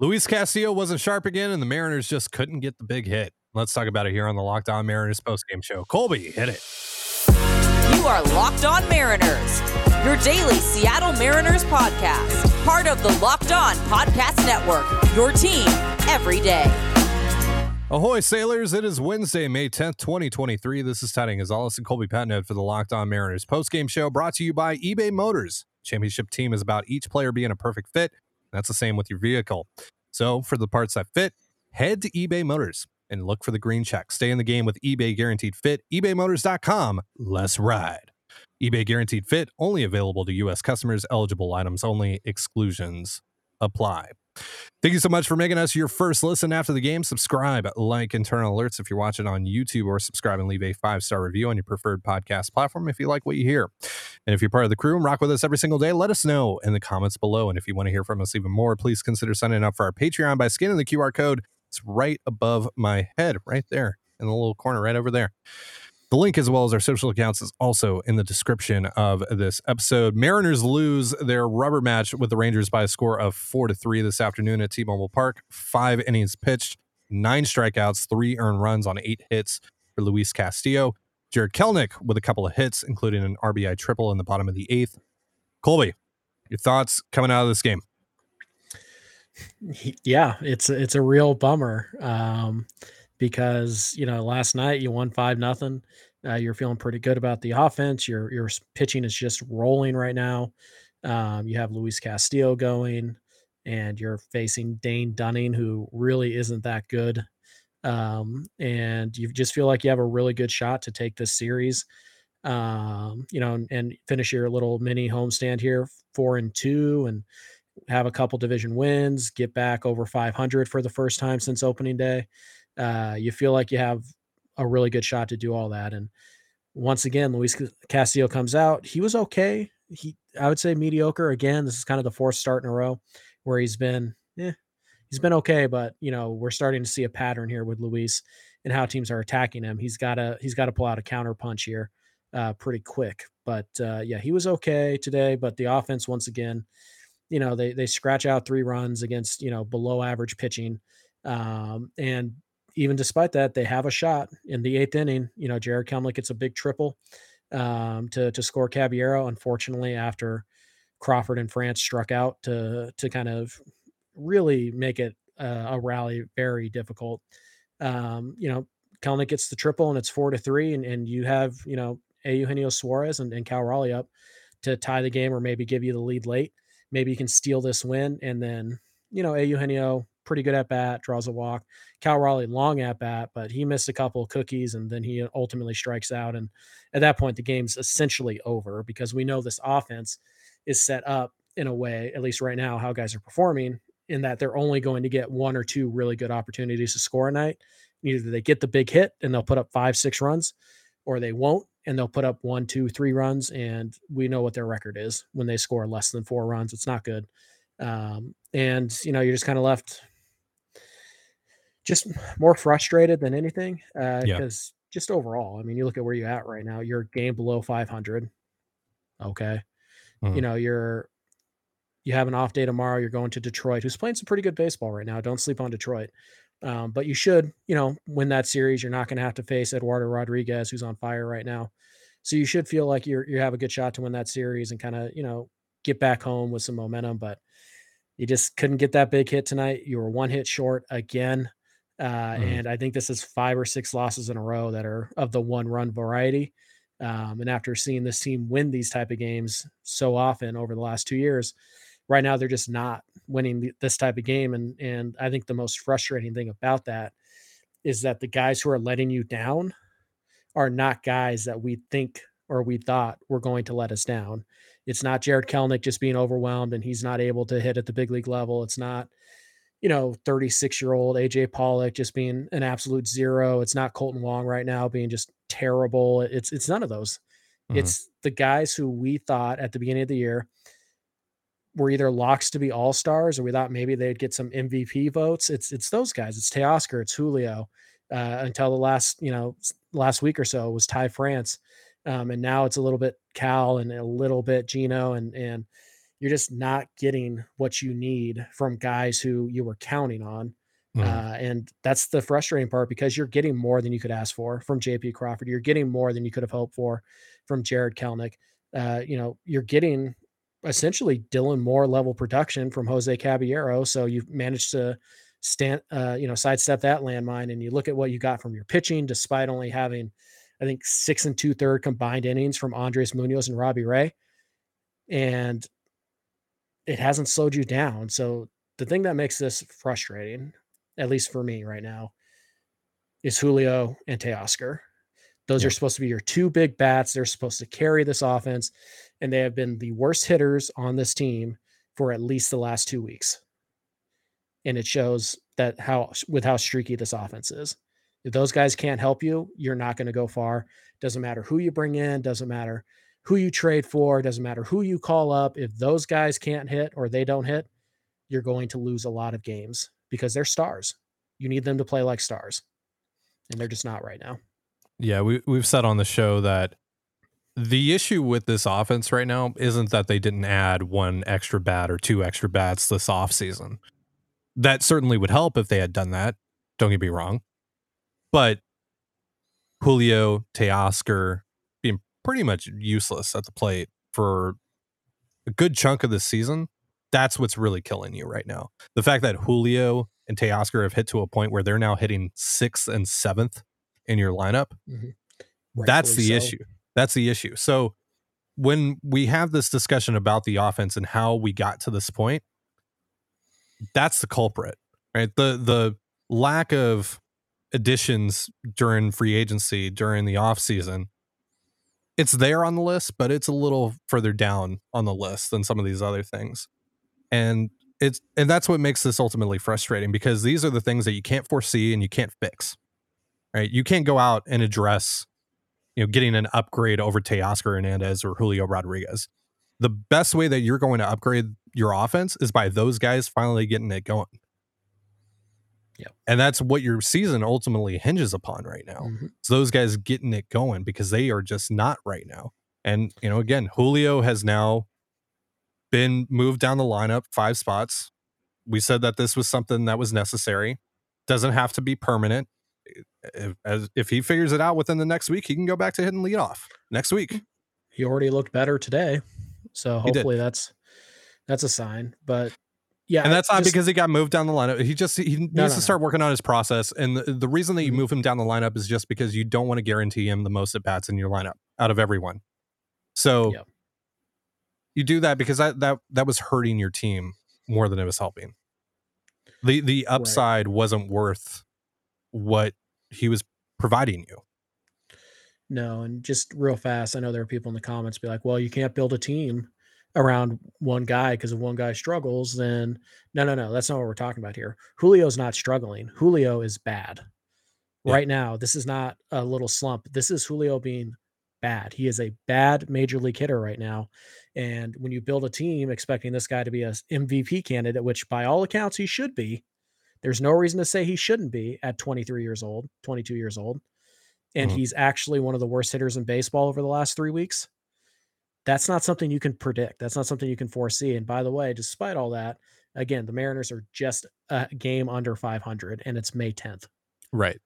Luis Castillo wasn't sharp again, and the Mariners just couldn't get the big hit. Let's talk about it here on the Locked On Mariners postgame show. Colby, hit it. You are Locked On Mariners, your daily Seattle Mariners podcast, part of the Locked On Podcast Network, your team every day. Ahoy, sailors. It is Wednesday, May 10th, 2023. This is Ty Dane Gonzalez and Colby Patnode for the Locked On Mariners postgame show brought to you by eBay Motors. Championship team is about each player being a perfect fit. That's the same with your vehicle. So for the parts that fit, head to eBay Motors and look for the green check. Stay in the game with eBay Guaranteed Fit. ebaymotors.com. Let's ride. eBay Guaranteed Fit only available to U.S. customers. Eligible items only. Exclusions apply. Thank you so much for making us your first listen after the game. Subscribe, like internal alerts if you're watching on YouTube, or subscribe and leave a five star review on your preferred podcast platform if you like what you hear. And if you're part of the crew and rock with us every single day, let us know in the comments below. And if you want to hear from us even more, please consider signing up for our Patreon by scanning the QR code. It's right above my head, right there in the little corner, right over there. The link, as well as our social accounts, is also in the description of this episode. Mariners lose their rubber match with the Rangers by a score of four to three this afternoon at T-Mobile Park. Five innings pitched, nine strikeouts, three earned runs on eight hits for Luis Castillo. Jarred Kelenic with a couple of hits, including an RBI triple in the bottom of the eighth. Colby, your thoughts coming out of this game? Yeah, it's it's a real bummer. Um, because you know last night you won five nothing. Uh, you're feeling pretty good about the offense. Your your pitching is just rolling right now. Um, you have Luis Castillo going, and you're facing Dane Dunning, who really isn't that good. Um, and you just feel like you have a really good shot to take this series. Um, you know, and, and finish your little mini homestand here, four and two, and have a couple division wins, get back over 500 for the first time since opening day uh, you feel like you have a really good shot to do all that. And once again, Luis Castillo comes out. He was okay. He, I would say, mediocre. Again, this is kind of the fourth start in a row where he's been, eh, he's been okay. But you know, we're starting to see a pattern here with Luis and how teams are attacking him. He's got to, he's got to pull out a counter punch here, uh, pretty quick. But uh, yeah, he was okay today. But the offense, once again, you know, they they scratch out three runs against you know below average pitching. Um, and even despite that, they have a shot in the eighth inning. You know, Jarred Kelenic gets a big triple um, to to score Caballero. Unfortunately, after Crawford and France struck out to to kind of really make it uh, a rally very difficult. Um, you know, Kelenic gets the triple and it's four to three, and, and you have you know a Eugenio Suarez and, and Cal Raleigh up to tie the game or maybe give you the lead late. Maybe you can steal this win, and then you know a Eugenio pretty good at bat, draws a walk. Cal Raleigh long at bat, but he missed a couple cookies and then he ultimately strikes out. And at that point, the game's essentially over because we know this offense is set up in a way, at least right now, how guys are performing, in that they're only going to get one or two really good opportunities to score a night. Either they get the big hit and they'll put up five, six runs, or they won't and they'll put up one, two, three runs. And we know what their record is when they score less than four runs. It's not good. Um, and you know, you're just kind of left just more frustrated than anything. Uh, Yeah. because just overall, I mean, you look at where you're at right now, you're game below 500. Okay. Mhm. You know, you're, you have an off day tomorrow. You're going to Detroit, who's playing some pretty good baseball right now. Don't sleep on Detroit. Um, but you should, you know, win that series. You're not going to have to face Eduardo Rodriguez, who's on fire right now. So you should feel like you're you have a good shot to win that series and kind of, you know, get back home with some momentum. But you just couldn't get that big hit tonight. You were one hit short again. Uh, Mhm. and I think this is five or six losses in a row that are of the one run variety. Um, and after seeing this team win these type of games so often over the last two years, right now they're just not winning th- this type of game. And and I think the most frustrating thing about that is that the guys who are letting you down are not guys that we think or we thought were going to let us down. It's not Jarred Kelenic just being overwhelmed and he's not able to hit at the big league level. It's not, you know, 36 year old AJ Pollock just being an absolute zero. It's not Kolten Wong right now being just terrible. It's it's none of those. Mhm. It's the guys who we thought at the beginning of the year were either locks to be all stars or we thought maybe they'd get some MVP votes. It's it's those guys. It's Teoscar, it's Julio. Uh, until the last, you know, last week or so was Ty France. Um, and now it's a little bit Cal and a little bit Gino and and you're just not getting what you need from guys who you were counting on. Mhm. Uh, and that's the frustrating part because you're getting more than you could ask for from JP Crawford. You're getting more than you could have hoped for from Jarred Kelenic. Uh, you know, you're getting essentially Dylan Moore level production from Jose Caballero. So you've managed to stand, uh, you know, sidestep that landmine. And you look at what you got from your pitching, despite only having, I think, six and two third combined innings from Andres Munoz and Robbie Ray. And it hasn't slowed you down. So the thing that makes this frustrating, at least for me right now, is Julio and Teoscar. Those Yeah. are supposed to be your two big bats. They're supposed to carry this offense, and they have been the worst hitters on this team for at least the last two weeks. And it shows that how with how streaky this offense is. If those guys can't help you, you're not going to go far. Doesn't matter who you bring in, doesn't matter who you trade for, doesn't matter who you call up. If those guys can't hit or they don't hit, you're going to lose a lot of games because they're stars. You need them to play like stars. And they're just not right now. Yeah, we we've said on the show that the issue with this offense right now isn't that they didn't add one extra bat or two extra bats this offseason. That certainly would help if they had done that. Don't get me wrong. But Julio, Teoscar pretty much useless at the plate for a good chunk of the season, that's what's really killing you right now. The fact that Julio and Teoscar have hit to a point where they're now hitting sixth and seventh in your lineup mm-hmm. that's the so. issue. That's the issue. So when we have this discussion about the offense and how we got to this point, that's the culprit, right? The the lack of additions during free agency during the offseason, it's there on the list, but it's a little further down on the list than some of these other things. And it's and that's what makes this ultimately frustrating because these are the things that you can't foresee and you can't fix. Right? You can't go out and address you know, getting an upgrade over Teoscar Hernandez or Julio Rodriguez. The best way that you're going to upgrade your offense is by those guys finally getting it going. Yep. And that's what your season ultimately hinges upon right now. Mhm. It's those guys getting it going because they are just not right now. And, you know, again, Julio has now been moved down the lineup five spots. We said that this was something that was necessary. Doesn't have to be permanent. If, as, if he figures it out within the next week, he can go back to hitting leadoff next week. He already looked better today. So hopefully that's that's a sign. But yeah, And that's not just- because he got moved down the lineup. He just he needs no, to no. start working on his process. And the, the reason that you Mhm. move him down the lineup is just because you don't want to guarantee him the most at bats in your lineup out of everyone. So Yep. you do that because that that that was hurting your team more than it was helping. The the upside wasn't worth what he was providing you. No, and just real fast, I know there are people in the comments be like, "Well, you can't build a team around one guy because if one guy struggles, then no, no, no, that's not what we're talking about here. Julio's not struggling. Julio is bad Yeah. right now. This is not a little slump. This is Julio being bad. He is a bad major league hitter right now. And when you build a team expecting this guy to be a MVP candidate, which by all accounts he should be, there's no reason to say he shouldn't be at 23 years old, 22 years old and Mhm. he's actually one of the worst hitters in baseball over the last three weeks. That's not something you can predict. That's not something you can foresee. And by the way, despite all that, again, the Mariners are just a game under 500, and it's May 10th. Right.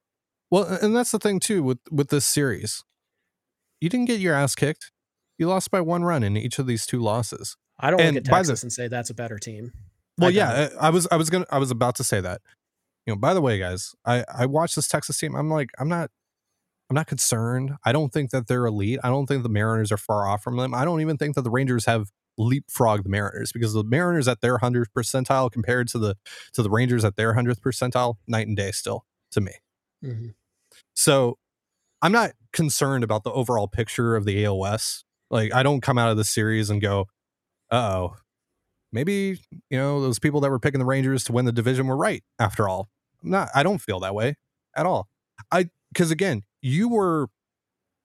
Well, and that's the thing too with with this series. You didn't get your ass kicked. You lost by one run in each of these two losses. I don't And look at by the- Texas and say that's a better team. Well, I yeah. I, I was I was gonna I was about to say that. You know, by the way, guys, I I watched this Texas team. I'm like, I'm not I'm not concerned. I don't think that they're elite. I don't think the Mariners are far off from them. I don't even think that the Rangers have leapfrogged the Mariners because the Mariners at their hundredth percentile compared to the to the Rangers at their hundredth percentile, night and day still to me. Mhm. So I'm not concerned about the overall picture of the AL West. Like I don't come out of the series and go, uh oh, maybe, you know, those people that were picking the Rangers to win the division were right after all. I'm not I don't feel that way at all. Because again, you were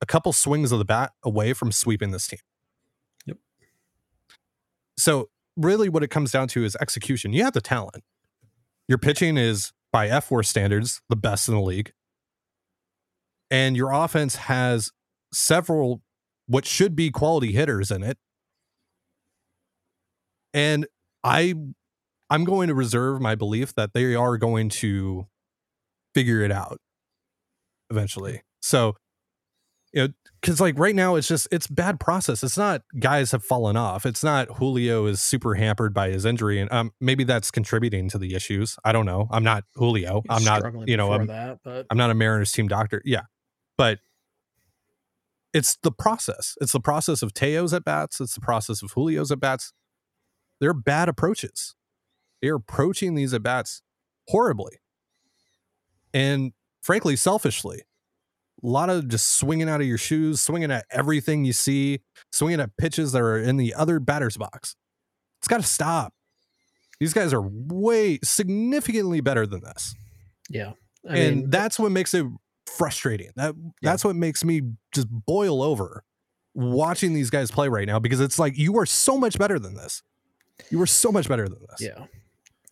a couple swings of the bat away from sweeping this team. Yep. So really what it comes down to is execution. You have the talent. Your pitching is by FIP standards the best in the league. And your offense has several what should be quality hitters in it. And I I'm going to reserve my belief that they are going to figure it out eventually. So you know, because like right now it's just it's bad process. It's not guys have fallen off. It's not Julio is super hampered by his injury, and um maybe that's contributing to the issues. I don't know. I'm not Julio. I'm not you know I'm, that, but I'm not a Mariners team doctor. Yeah, but it's the process. It's the process of Teo's at bats. It's the process of Julio's at bats. They're bad approaches. They're approaching these at bats horribly, and frankly, selfishly a lot of just swinging out of your shoes, swinging at everything you see, swinging at pitches that are in the other batter's box. It's got to stop. These guys are way significantly better than this. Yeah. I and mean, that's what makes it frustrating. That yeah. that's what makes me just boil over watching these guys play right now because it's like you are so much better than this. You are so much better than this. Yeah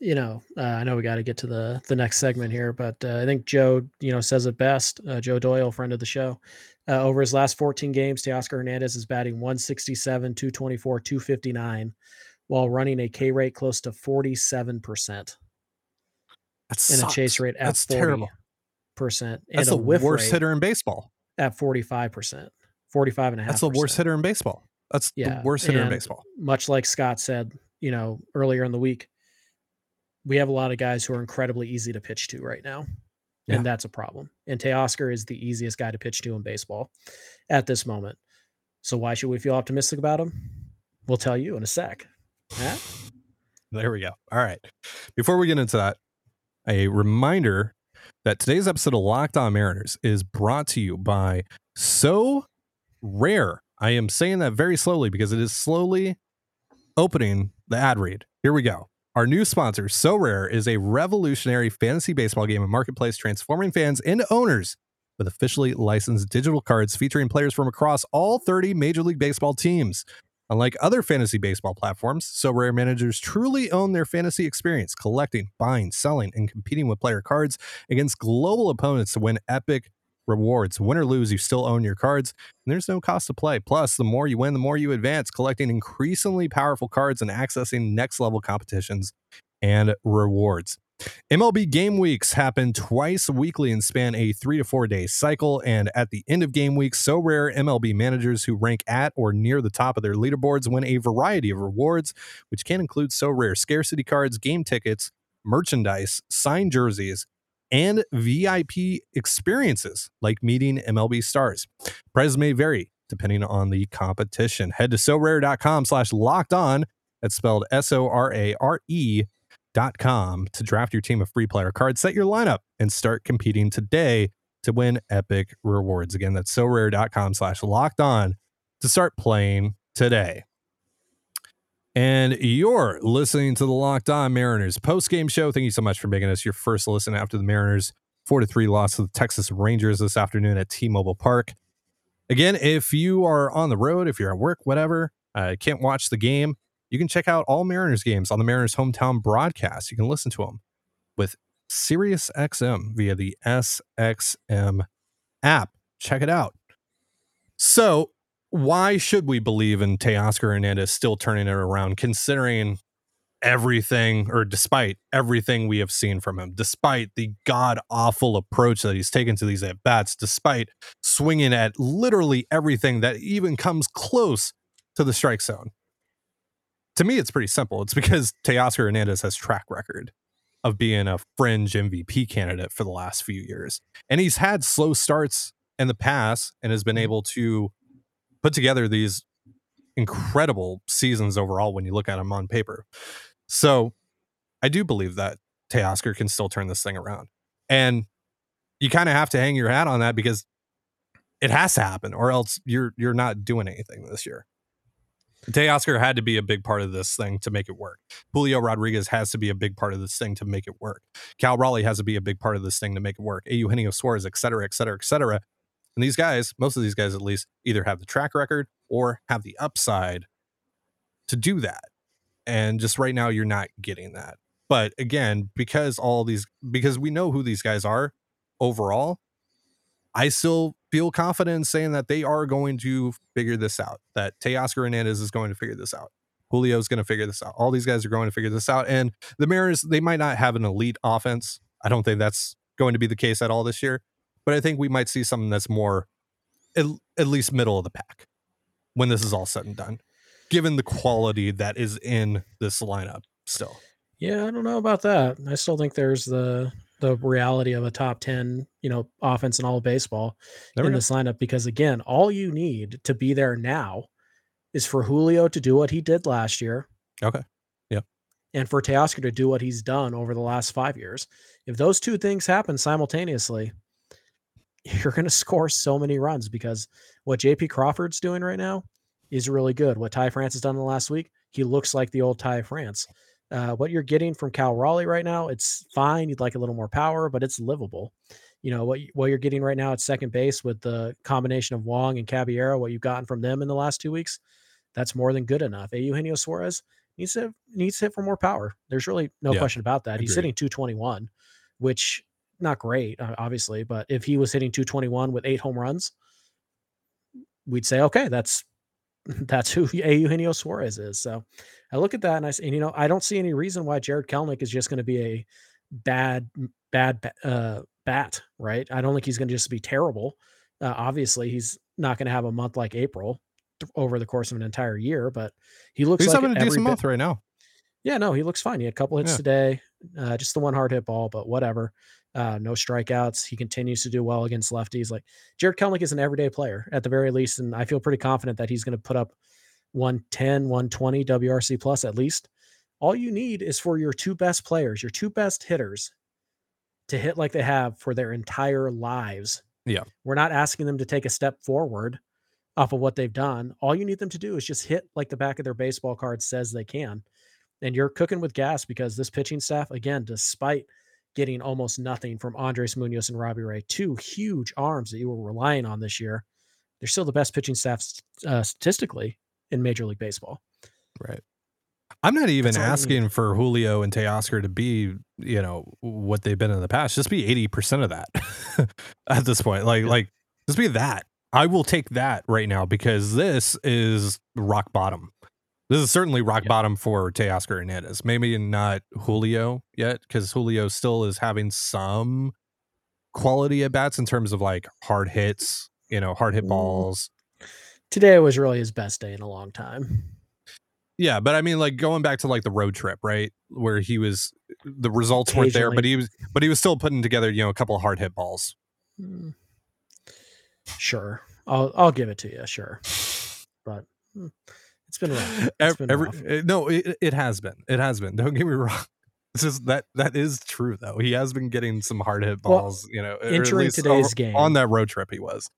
you know, uh, I know we got to get to the the next segment here, but uh, I think Joe, you know, says it best. Uh, Joe Doyle, friend of the show, uh, over his last 14 games, Teoscar Hernandez is batting 167, 224, 259, while running a K rate close to 47 percent. That's and a chase rate at That's 40 terrible. percent. That's the worst hitter in baseball at 45 percent, 45 and a half. That's the worst hitter in baseball. That's yeah. the worst hitter and in baseball. Much like Scott said, you know, earlier in the week, we have a lot of guys who are incredibly easy to pitch to right now. Yeah. And that's a problem. And Teoscar is the easiest guy to pitch to in baseball at this moment. So why should we feel optimistic about him? We'll tell you in a sec. There we go. All right. Before we get into that, a reminder that today's episode of Locked On Mariners is brought to you by So Rare. I am saying that very slowly because it is slowly opening the ad read. Here we go. Our new sponsor, Sorare, is a revolutionary fantasy baseball game and marketplace transforming fans into owners with officially licensed digital cards featuring players from across all 30 Major League Baseball teams. Unlike other fantasy baseball platforms, Sorare managers truly own their fantasy experience, collecting, buying, selling, and competing with player cards against global opponents to win epic rewards. Win or lose, you still own your cards, and there's no cost to play. Plus, the more you win, the more you advance, collecting increasingly powerful cards and accessing next level competitions and rewards. MLB game weeks happen twice weekly and span a three to four day cycle. And at the end of game week, Sorare MLB managers who rank at or near the top of their leaderboards win a variety of rewards, which can include Sorare scarcity cards, game tickets, merchandise, signed jerseys, and VIP experiences like meeting MLB stars. Prizes may vary depending on the competition. Head to sorare.com slash locked on. That's spelled S O R A R E dot com to draft your team of free player cards, set your lineup, and start competing today to win epic rewards. Again, that's sorare.com slash locked on to start playing today. And you're listening to the Locked On Mariners post game show. Thank you so much for making us your first listen after the Mariners four to three loss to the Texas Rangers this afternoon at T-Mobile Park. Again, if you are on the road, if you're at work, whatever, uh, can't watch the game, you can check out all Mariners games on the Mariners hometown broadcast. You can listen to them with SiriusXM via the SXM app. Check it out. So why should we believe in Teoscar Hernandez still turning it around, considering everything or despite everything we have seen from him, despite the god awful approach that he's taken to these at bats, despite swinging at literally everything that even comes close to the strike zone? To me, it's pretty simple. It's because Teoscar Hernandez has track record of being a fringe MVP candidate for the last few years. And he's had slow starts in the past and has been mm-hmm. able to put together these incredible seasons overall when you look at them on paper. So I do believe that Teoscar can still turn this thing around. And you kind of have to hang your hat on that because it has to happen or else you're you're not doing anything this year. Teoscar had to be a big part of this thing to make it work. Julio Rodriguez has to be a big part of this thing to make it work. Cal Raleigh has to be a big part of this thing to make it work. Eugenio Suarez, et cetera, et cetera, et cetera. And these guys, most of these guys at least, either have the track record or have the upside to do that. And just right now, you're not getting that. But again, because all these, because we know who these guys are overall, I still feel confident in saying that they are going to figure this out, that Teoscar Hernandez is going to figure this out. Julio's going to figure this out. All these guys are going to figure this out. And the Mariners, they might not have an elite offense. I don't think that's going to be the case at all this year. But I think we might see something that's more, at, at least middle of the pack when this is all said and done, given the quality that is in this lineup still. Yeah, I don't know about that. I still think there's the the reality of a top 10, you know, offense in all of baseball There in this lineup because again, all you need to be there now is for Julio to do what he did last year. Okay. Yep. And for Teoscar to do what he's done over the last 5 years. If those two things happen simultaneously, you're going to score so many runs because what JP Crawford's doing right now is really good. What Ty France has done in the last week, he looks like the old Ty France. Uh, what you're getting from Cal Raleigh right now, it's fine. You'd like a little more power, but it's livable. You know what what you're getting right now at second base with the combination of Wong and Caballero, what you've gotten from them in the last two weeks, that's more than good enough. Eugenio Suarez needs to needs to hit for more power. There's really no Yeah, question about that. He's hitting 221, which not great, uh, obviously, but if he was hitting 221 with eight home runs, we'd say okay, that's that's who Eugenio Suarez is. So I look at that and I say, and, you know, I don't see any reason why Jarred Kelenic is just going to be a bad, bad uh, bat, right? I don't think he's going to just be terrible. Uh, obviously, he's not going to have a month like April th- over the course of an entire year, but he looks He's like having a decent bit- month right now. yeah, no, he looks fine. He had a couple hits Yeah. today, uh, just the one hard hit ball, but whatever. Uh, no strikeouts. He continues to do well against lefties. Like Jarred Kelenic is an everyday player at the very least, and I feel pretty confident that he's going to put up 110, 120 WRC plus at least. All you need is for your two best players, your two best hitters, to hit like they have for their entire lives. Yeah. We're not asking them to take a step forward off of what they've done. All you need them to do is just hit like the back of their baseball card says they can. And you're cooking with gas because this pitching staff, again, despite getting almost nothing from Andres Munoz and Robbie Ray, two huge arms that you were relying on this year, they're still the best pitching staff uh, statistically in Major League Baseball. Right. I'm not even That's all you need. asking for Julio and Teoscar to be, you know, what they've been in the past. Just be 80% of that at this point. Like, Yeah. like, just be that. I will take that right now because this is rock bottom. This is certainly rock Yeah. bottom for Teoscar Hernandez. Maybe not Julio yet, because Julio still is having some quality at bats in terms of like hard hits, you know, hard hit balls. Today was really his best day in a long time. Yeah, but I mean, like going back to like the road trip, right, where he was, the results weren't there, but he was, but he was still putting together, you know, a couple of hard hit balls. Mm. Sure. I'll I'll give it to you, sure. But mm, it's been rough. It's been every- rough. uh, no, it, it has been, it has been. Don't get me wrong. It's just that that is true though. He has been getting some hard hit Well, balls, you know, entering least today's game- on that road trip. He was.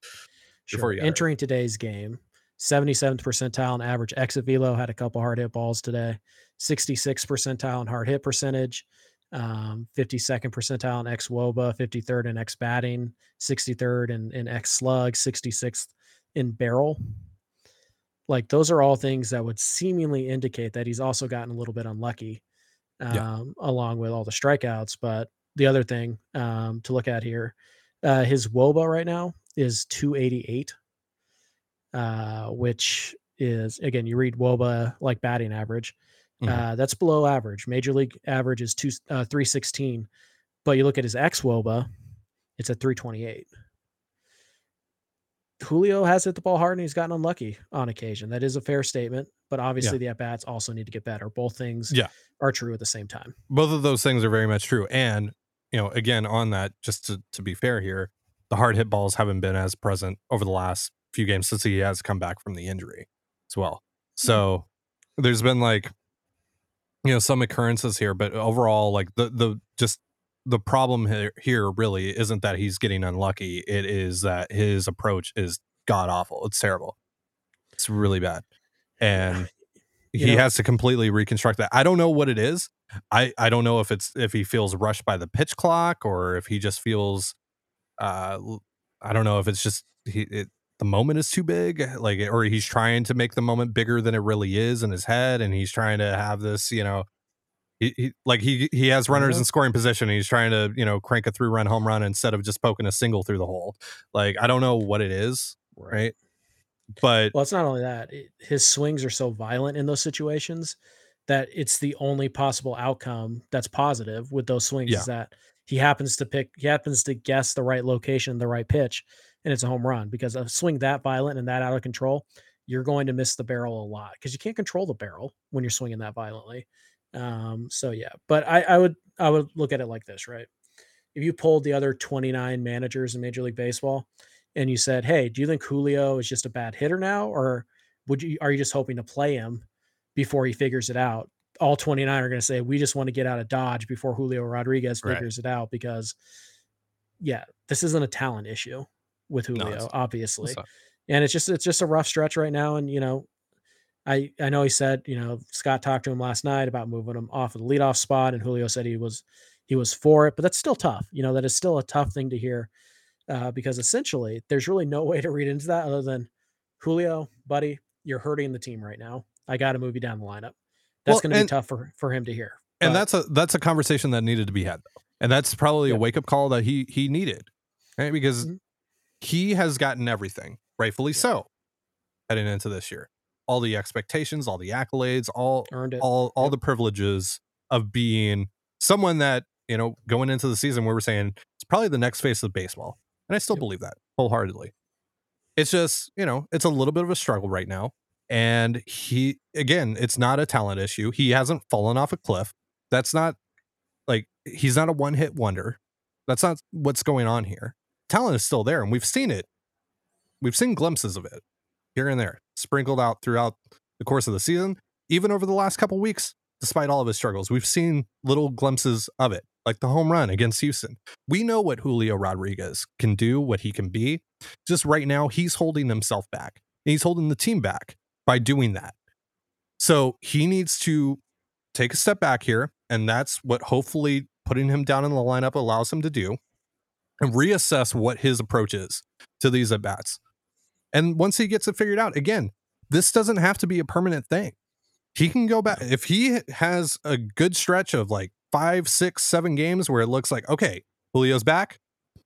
before Sure. you got hurt. Entering today's game, 77th percentile in average exit velo, had a couple hard hit balls today, 66 percentile in hard hit percentage, um, 52nd percentile in X wOBA, 53rd in X batting, 63rd in, in X slug, 66th in barrel. Like those are all things that would seemingly indicate that he's also gotten a little bit unlucky, um, Yeah. along with all the strikeouts. But the other thing um, to look at here, uh, his wOBA right now is 288, uh, which is again, you read wOBA like batting average. Mhm. Uh, that's below average. Major league average is two uh, 316, but you look at his ex wOBA, it's at 328. Julio has hit the ball hard and he's gotten unlucky on occasion. That is a fair statement, but obviously the at bats also need to get better. Both things Yeah. are true at the same time. Both of those things are very much true. And, you know, again, on that, just to, to be fair here, the hard hit balls haven't been as present over the last few games since he has come back from the injury as well. Hmm. So there's been like, you know, some occurrences here, but overall, like the, the, just the problem here, here really isn't that he's getting unlucky. It is that his approach is god awful. It's terrible. It's really bad. And You he know- has to completely reconstruct that. I don't know what it is. I I don't know if it's if he feels rushed by the pitch clock or if he just feels uh I don't know if it's just he it, the moment is too big like or he's trying to make the moment bigger than it really is in his head and he's trying to have this, you know, he, he like he he has runners know. in uh-huh. scoring position and he's trying to, you know, crank a three run home run instead of just poking a single through the hole. Like I don't know what it is, right? But Well, it's not only that. It, his swings are so violent in those situations that it's the only possible outcome that's positive with those swings Yeah. is that he happens to pick he happens to guess the right location, the right pitch, and it's a home run because a swing that violent and that out of control, you're going to miss the barrel a lot because you can't control the barrel when you're swinging that violently. Um, so yeah, but I, I would I would look at it like this, right? If you polled the other 29 managers in Major League Baseball and you said, "Hey, do you think Julio is just a bad hitter now, or would you are you just hoping to play him before he figures it out?" All 29 are going to say, "We just want to get out of Dodge before Julio Rodriguez Right. figures it out," because yeah, this isn't a talent issue with Julio, it's- obviously, it's and it's just it's just a rough stretch right now. And you know, I I know he said you know Scott talked to him last night about moving him off of the leadoff spot, and Julio said he was he was for it, but that's still tough. You know, that is still a tough thing to hear uh, because essentially there's really no way to read into that other than Julio, buddy, you're hurting the team right now. I got to move you down the lineup. That's Well, going to be and- tough for for him to hear. and But- that's a that's a conversation that needed to be had though. And that's probably a wake up call that he he needed. Right? Because Mhm. he has gotten everything, rightfully Yeah. so, heading into this year. All the expectations, all the accolades, all earned it. all all Yep. the privileges of being someone that you know going into the season where we're saying it's probably the next face of baseball and i still Yep. believe that wholeheartedly. It's just you know it's a little bit of a struggle right now and he again it's not a talent issue. He hasn't fallen off a cliff. That's not like he's not a one hit wonder. That's not what's going on here. Talent is still there and we've seen it. We've seen glimpses of it here and there sprinkled out throughout the course of the season even over the last couple weeks despite all of his struggles. We've seen little glimpses of it like the home run against houston. We know what julio rodriguez can do what he can be. Just right now he's holding himself back. And he's holding the team back by doing that. So he needs to take a step back here and that's what hopefully putting him down in the lineup allows him to do and reassess what his approach is to these at bats and once he gets it figured out again this doesn't have to be a permanent thing he can go back if he has a good stretch of like five, six, seven games where it looks like okay, Julio's back.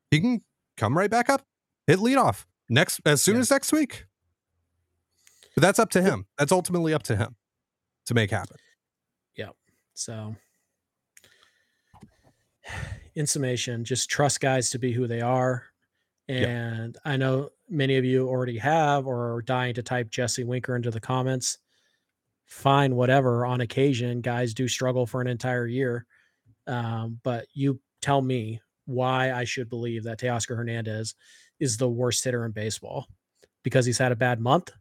He can come right back up, hit leadoff next as soon Yeah. as next week. But that's up to him. That's ultimately up to him to make happen. Yep. So, in summation, just trust guys to be who they are. And I know many of you already have or are dying to type Jesse Winker into the comments. Fine, whatever. On occasion, guys do struggle for an entire year. Um, but you tell me why I should believe that Teoscar Hernandez is the worst hitter in baseball because he's had a bad month?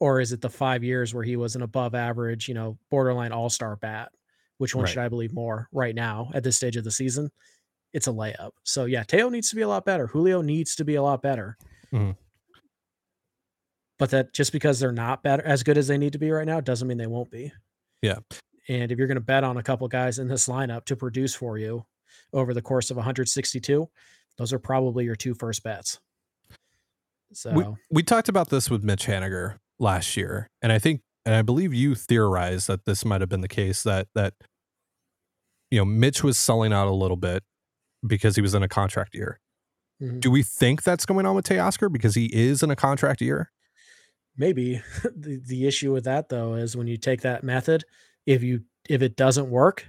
Or is it the five years where he was an above average, you know, borderline all star bat? Which one Right. should I believe more right now at this stage of the season? It's a layup. So yeah, Teo needs to be a lot better. Julio needs to be a lot better. Mhm. But that just because they're not better as good as they need to be right now doesn't mean they won't be. Yeah. And if you're going to bet on a couple guys in this lineup to produce for you over the course of 162, those are probably your two first bets. So We, we talked about this with Mitch Haniger last year, and I think, and I believe you theorized that this might have been the case that that you know Mitch was selling out a little bit because he was in a contract year. Mhm. Do we think that's going on with Teoscar because he is in a contract year? maybe the, the issue with that though is when you take that method, if you if it doesn't work,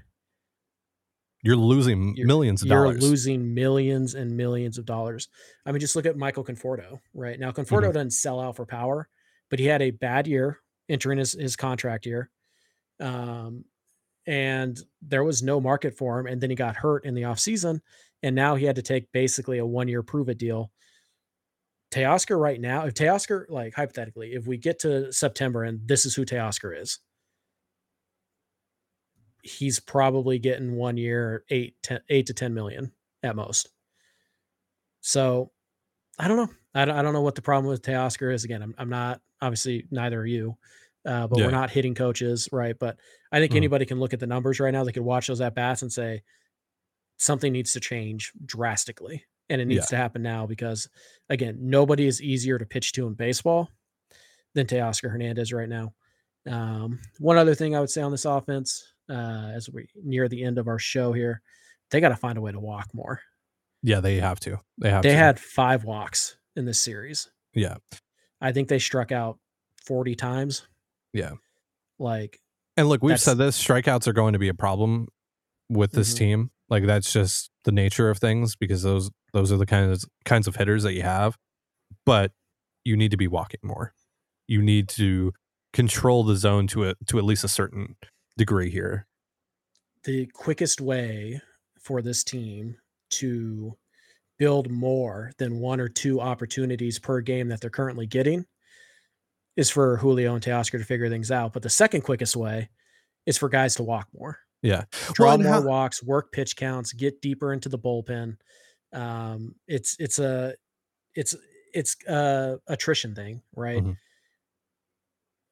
You're losing You're- millions of you're dollars. losing millions and millions of dollars. I mean, just look at Michael Conforto, right? Now, Conforto Mm-hmm. doesn't sell out for power, but he had a bad year entering his, his contract year. Um, and there was no market for him. And then he got hurt in the offseason. And now he had to take basically a one year prove it deal. Teoscar right now, if Teoscar, like hypothetically, if we get to September and this is who Teoscar is, he's probably getting one year eight, 10, eight to 10 million at most. So I don't know. I don't, I don't know what the problem with Teoscar is. Again, I'm, I'm not obviously neither are you, uh, but Yeah. we're not hitting coaches, right? But I think Mhm. anybody can look at the numbers right now. They could watch those at bats and say something needs to change drastically, and it needs Yeah. to happen now because again, nobody is easier to pitch to in baseball than Teoscar Hernandez right now. Um, one other thing I would say on this offense, uh, as we near the end of our show here, they got to find a way to walk more. yeah, they have to. They have They to. had five walks in this series. yeah. I think they struck out 40 times. Yeah. Like, And look, we've said this strikeouts are going to be a problem with this Mhm. team. Like that's just the nature of things because those those are the kinds kinds of hitters that you have. But you need to be walking more. You need to control the zone to a to at least a certain degree here. the quickest way for this team to build more than one or two opportunities per game that they're currently getting is for Julio and Teoscar to figure things out. But the second quickest way is for guys to walk more, Yeah. draw and more how- walks, work pitch counts, get deeper into the bullpen. Um, it's it's a it's it's a attrition thing, right? Mhm.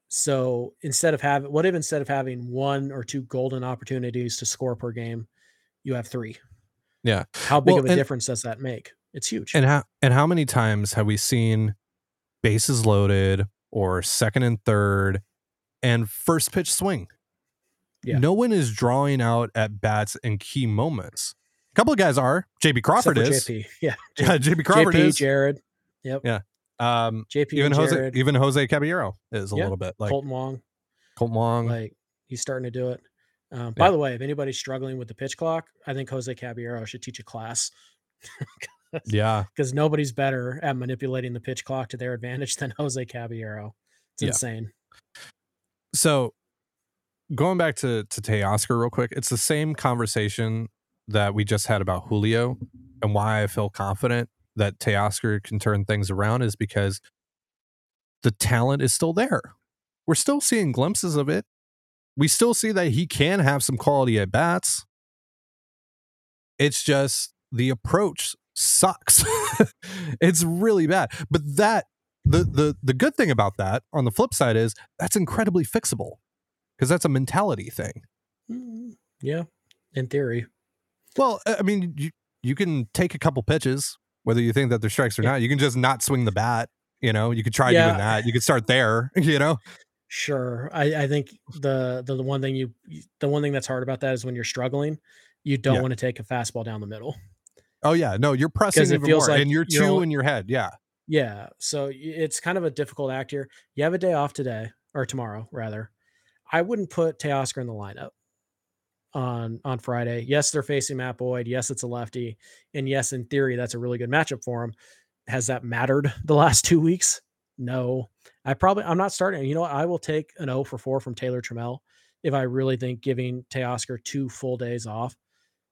So instead of having what if instead of having one or two golden opportunities to score per game, you have three? Yeah. How big Well, of a and- difference does that make? It's huge. And how and how many times have we seen bases loaded or second and third and first pitch swing? Yeah. No one is drawing out at bats in key moments. A couple of guys are. JB Crawford is. JP. Yeah. Yeah, JB Crawford JP, is. Jared. Yep. Yeah. Um JP even Jose Jared, even Jose Caballero is a Yeah. little bit like Kolten Wong. Colt Wong. Like he's starting to do it. Um, by Yeah. the way, if anybody's struggling with the pitch clock, I think Jose Caballero should teach a class yeah. because nobody's better at manipulating the pitch clock to their advantage than Jose Caballero. It's Yeah. insane. So going back to to Teoscar real quick, it's the same conversation that we just had about Julio and why I feel confident that Teoscar can turn things around is because the talent is still there. We're still seeing glimpses of it. We still see that he can have some quality at bats. It's just the approach sucks. it's really bad. But that the the the good thing about that on the flip side is that's incredibly fixable because that's a mentality thing. Mm, Yeah, in theory. Well, I mean, you you can take a couple pitches, whether you think that they're strikes or Yeah. not. You can just not swing the bat. You know, you could try Yeah. doing that. You could start there. You know, Sure. I, I think the, the the one thing you the one thing that's hard about that is when you're struggling, you don't Yeah. want to take a fastball down the middle. oh yeah, no, you're pressing even more, like and you're you're two only- in your head. Yeah, Yeah. So it's kind of a difficult act here. You have a day off today or tomorrow, rather. I wouldn't put Teoscar in the lineup on on Friday. Yes, they're facing Matt Boyd. Yes, it's a lefty. And yes, in theory, that's a really good matchup for him. Has that mattered the last two weeks? No. I probably I'm not starting. You know what? I will take an O for 4 from Taylor Trammell if I really think giving Teoscar two full days off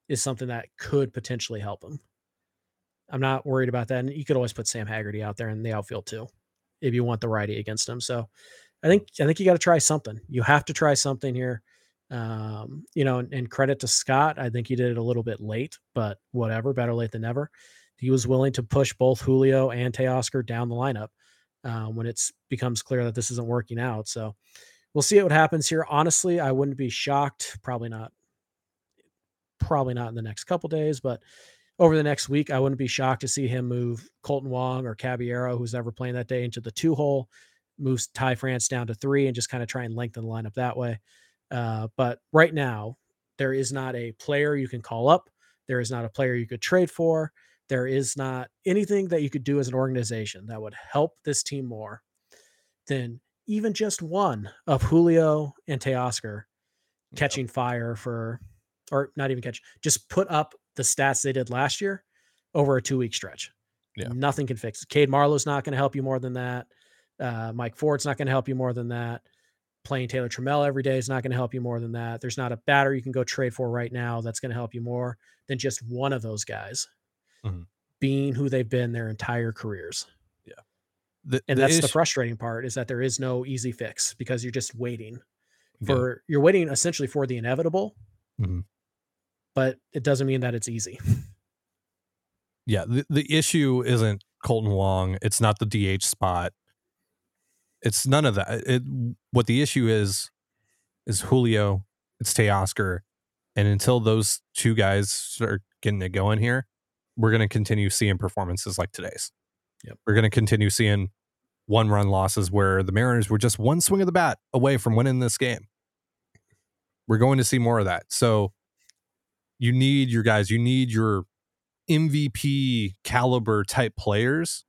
is something that could potentially help him. I'm not worried about that. And you could always put Sam Haggerty out there in the outfield too, if you want the righty against him. So I think I think you got to try something. You have to try something here. Um, you know, and, and credit to Scott. I think he did it a little bit late, but whatever, better late than never. He was willing to push both Julio and Teoscar down the lineup um, when it becomes clear that this isn't working out. So we'll see what happens here. Honestly, I wouldn't be shocked. Probably not. Probably not in the next couple days, but over the next week, I wouldn't be shocked to see him move Kolten Wong or Caballero, who's ever playing that day, into the two hole, moves Ty France down to three, and just kind of try and lengthen the lineup that way. Uh, but right now, there is not a player you can call up. There is not a player you could trade for. There is not anything that you could do as an organization that would help this team more than even just one of Julio and Teoscar catching fire for, or not even catch, just put up the stats they did last year over a two week stretch. Yeah. Nothing can fix it. Cade Marlowe's not going to help you more than that. Uh, Mike Ford's not going to help you more than that. Playing Taylor Trammell every day is not going to help you more than that. There's not a batter you can go trade for right now that's going to help you more than just one of those guys Mhm. being who they've been their entire careers. the, And the that's the frustrating part is that there is no easy fix because you're just waiting Yeah. for you're waiting essentially for the inevitable. Mhm. But it doesn't mean that it's easy. yeah the, the issue isn't kolten wong it's not the dh spot it's none of that. It, what the issue is is julio it's teoscar and until those two guys start getting it going here we're going to continue seeing performances like today's. Yep. we're going to continue seeing one run losses where the mariners were just one swing of the bat away from winning this game. We're going to see more of that. So you need your guys you need your MVP caliber type players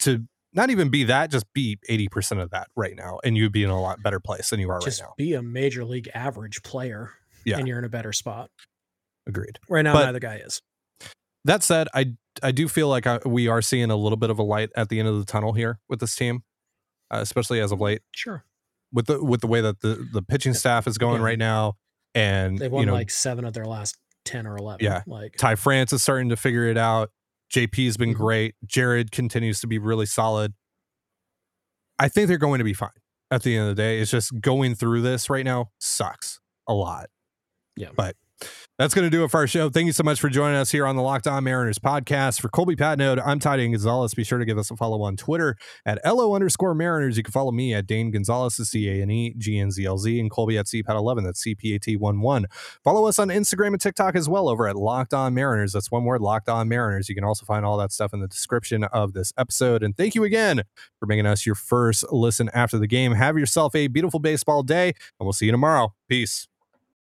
to not even be that, just be 80% of that right now. And you'd be in a lot better place than you are Just right now. be a major league average player, Yeah. and you're in a better spot. Agreed. Right now, But- neither guy is. That said, I I do feel like I, we are seeing a little bit of a light at the end of the tunnel here with this team, uh, especially as of late Sure, with the with the way that the the pitching staff is going Yeah. right now, and they've won you know like seven of their last ten or eleven. Yeah. like Ty France is starting to figure it out. JP's been Mhm. great. Jarred continues to be really solid. I think they're going to be fine at the end of the day. It's just going through this right now sucks a lot. Yeah. But that's going to do it for our show. Thank you so much for joining us here on the Locked On Mariners podcast. For Colby Patnode, I'm Ty Dane Gonzalez. Be sure to give us a follow on Twitter at LO underscore Mariners. You can follow me at Dane Gonzalez, D A N E G N Z L Z, and Colby at CPAT11, that's CPAT11. Follow us on Instagram and TikTok as well over at Locked On Mariners. That's one word, Locked On Mariners. You can also find all that stuff in the description of this episode. And thank you again for making us your first listen after the game. Have yourself a beautiful baseball day, and we'll see you tomorrow. Peace.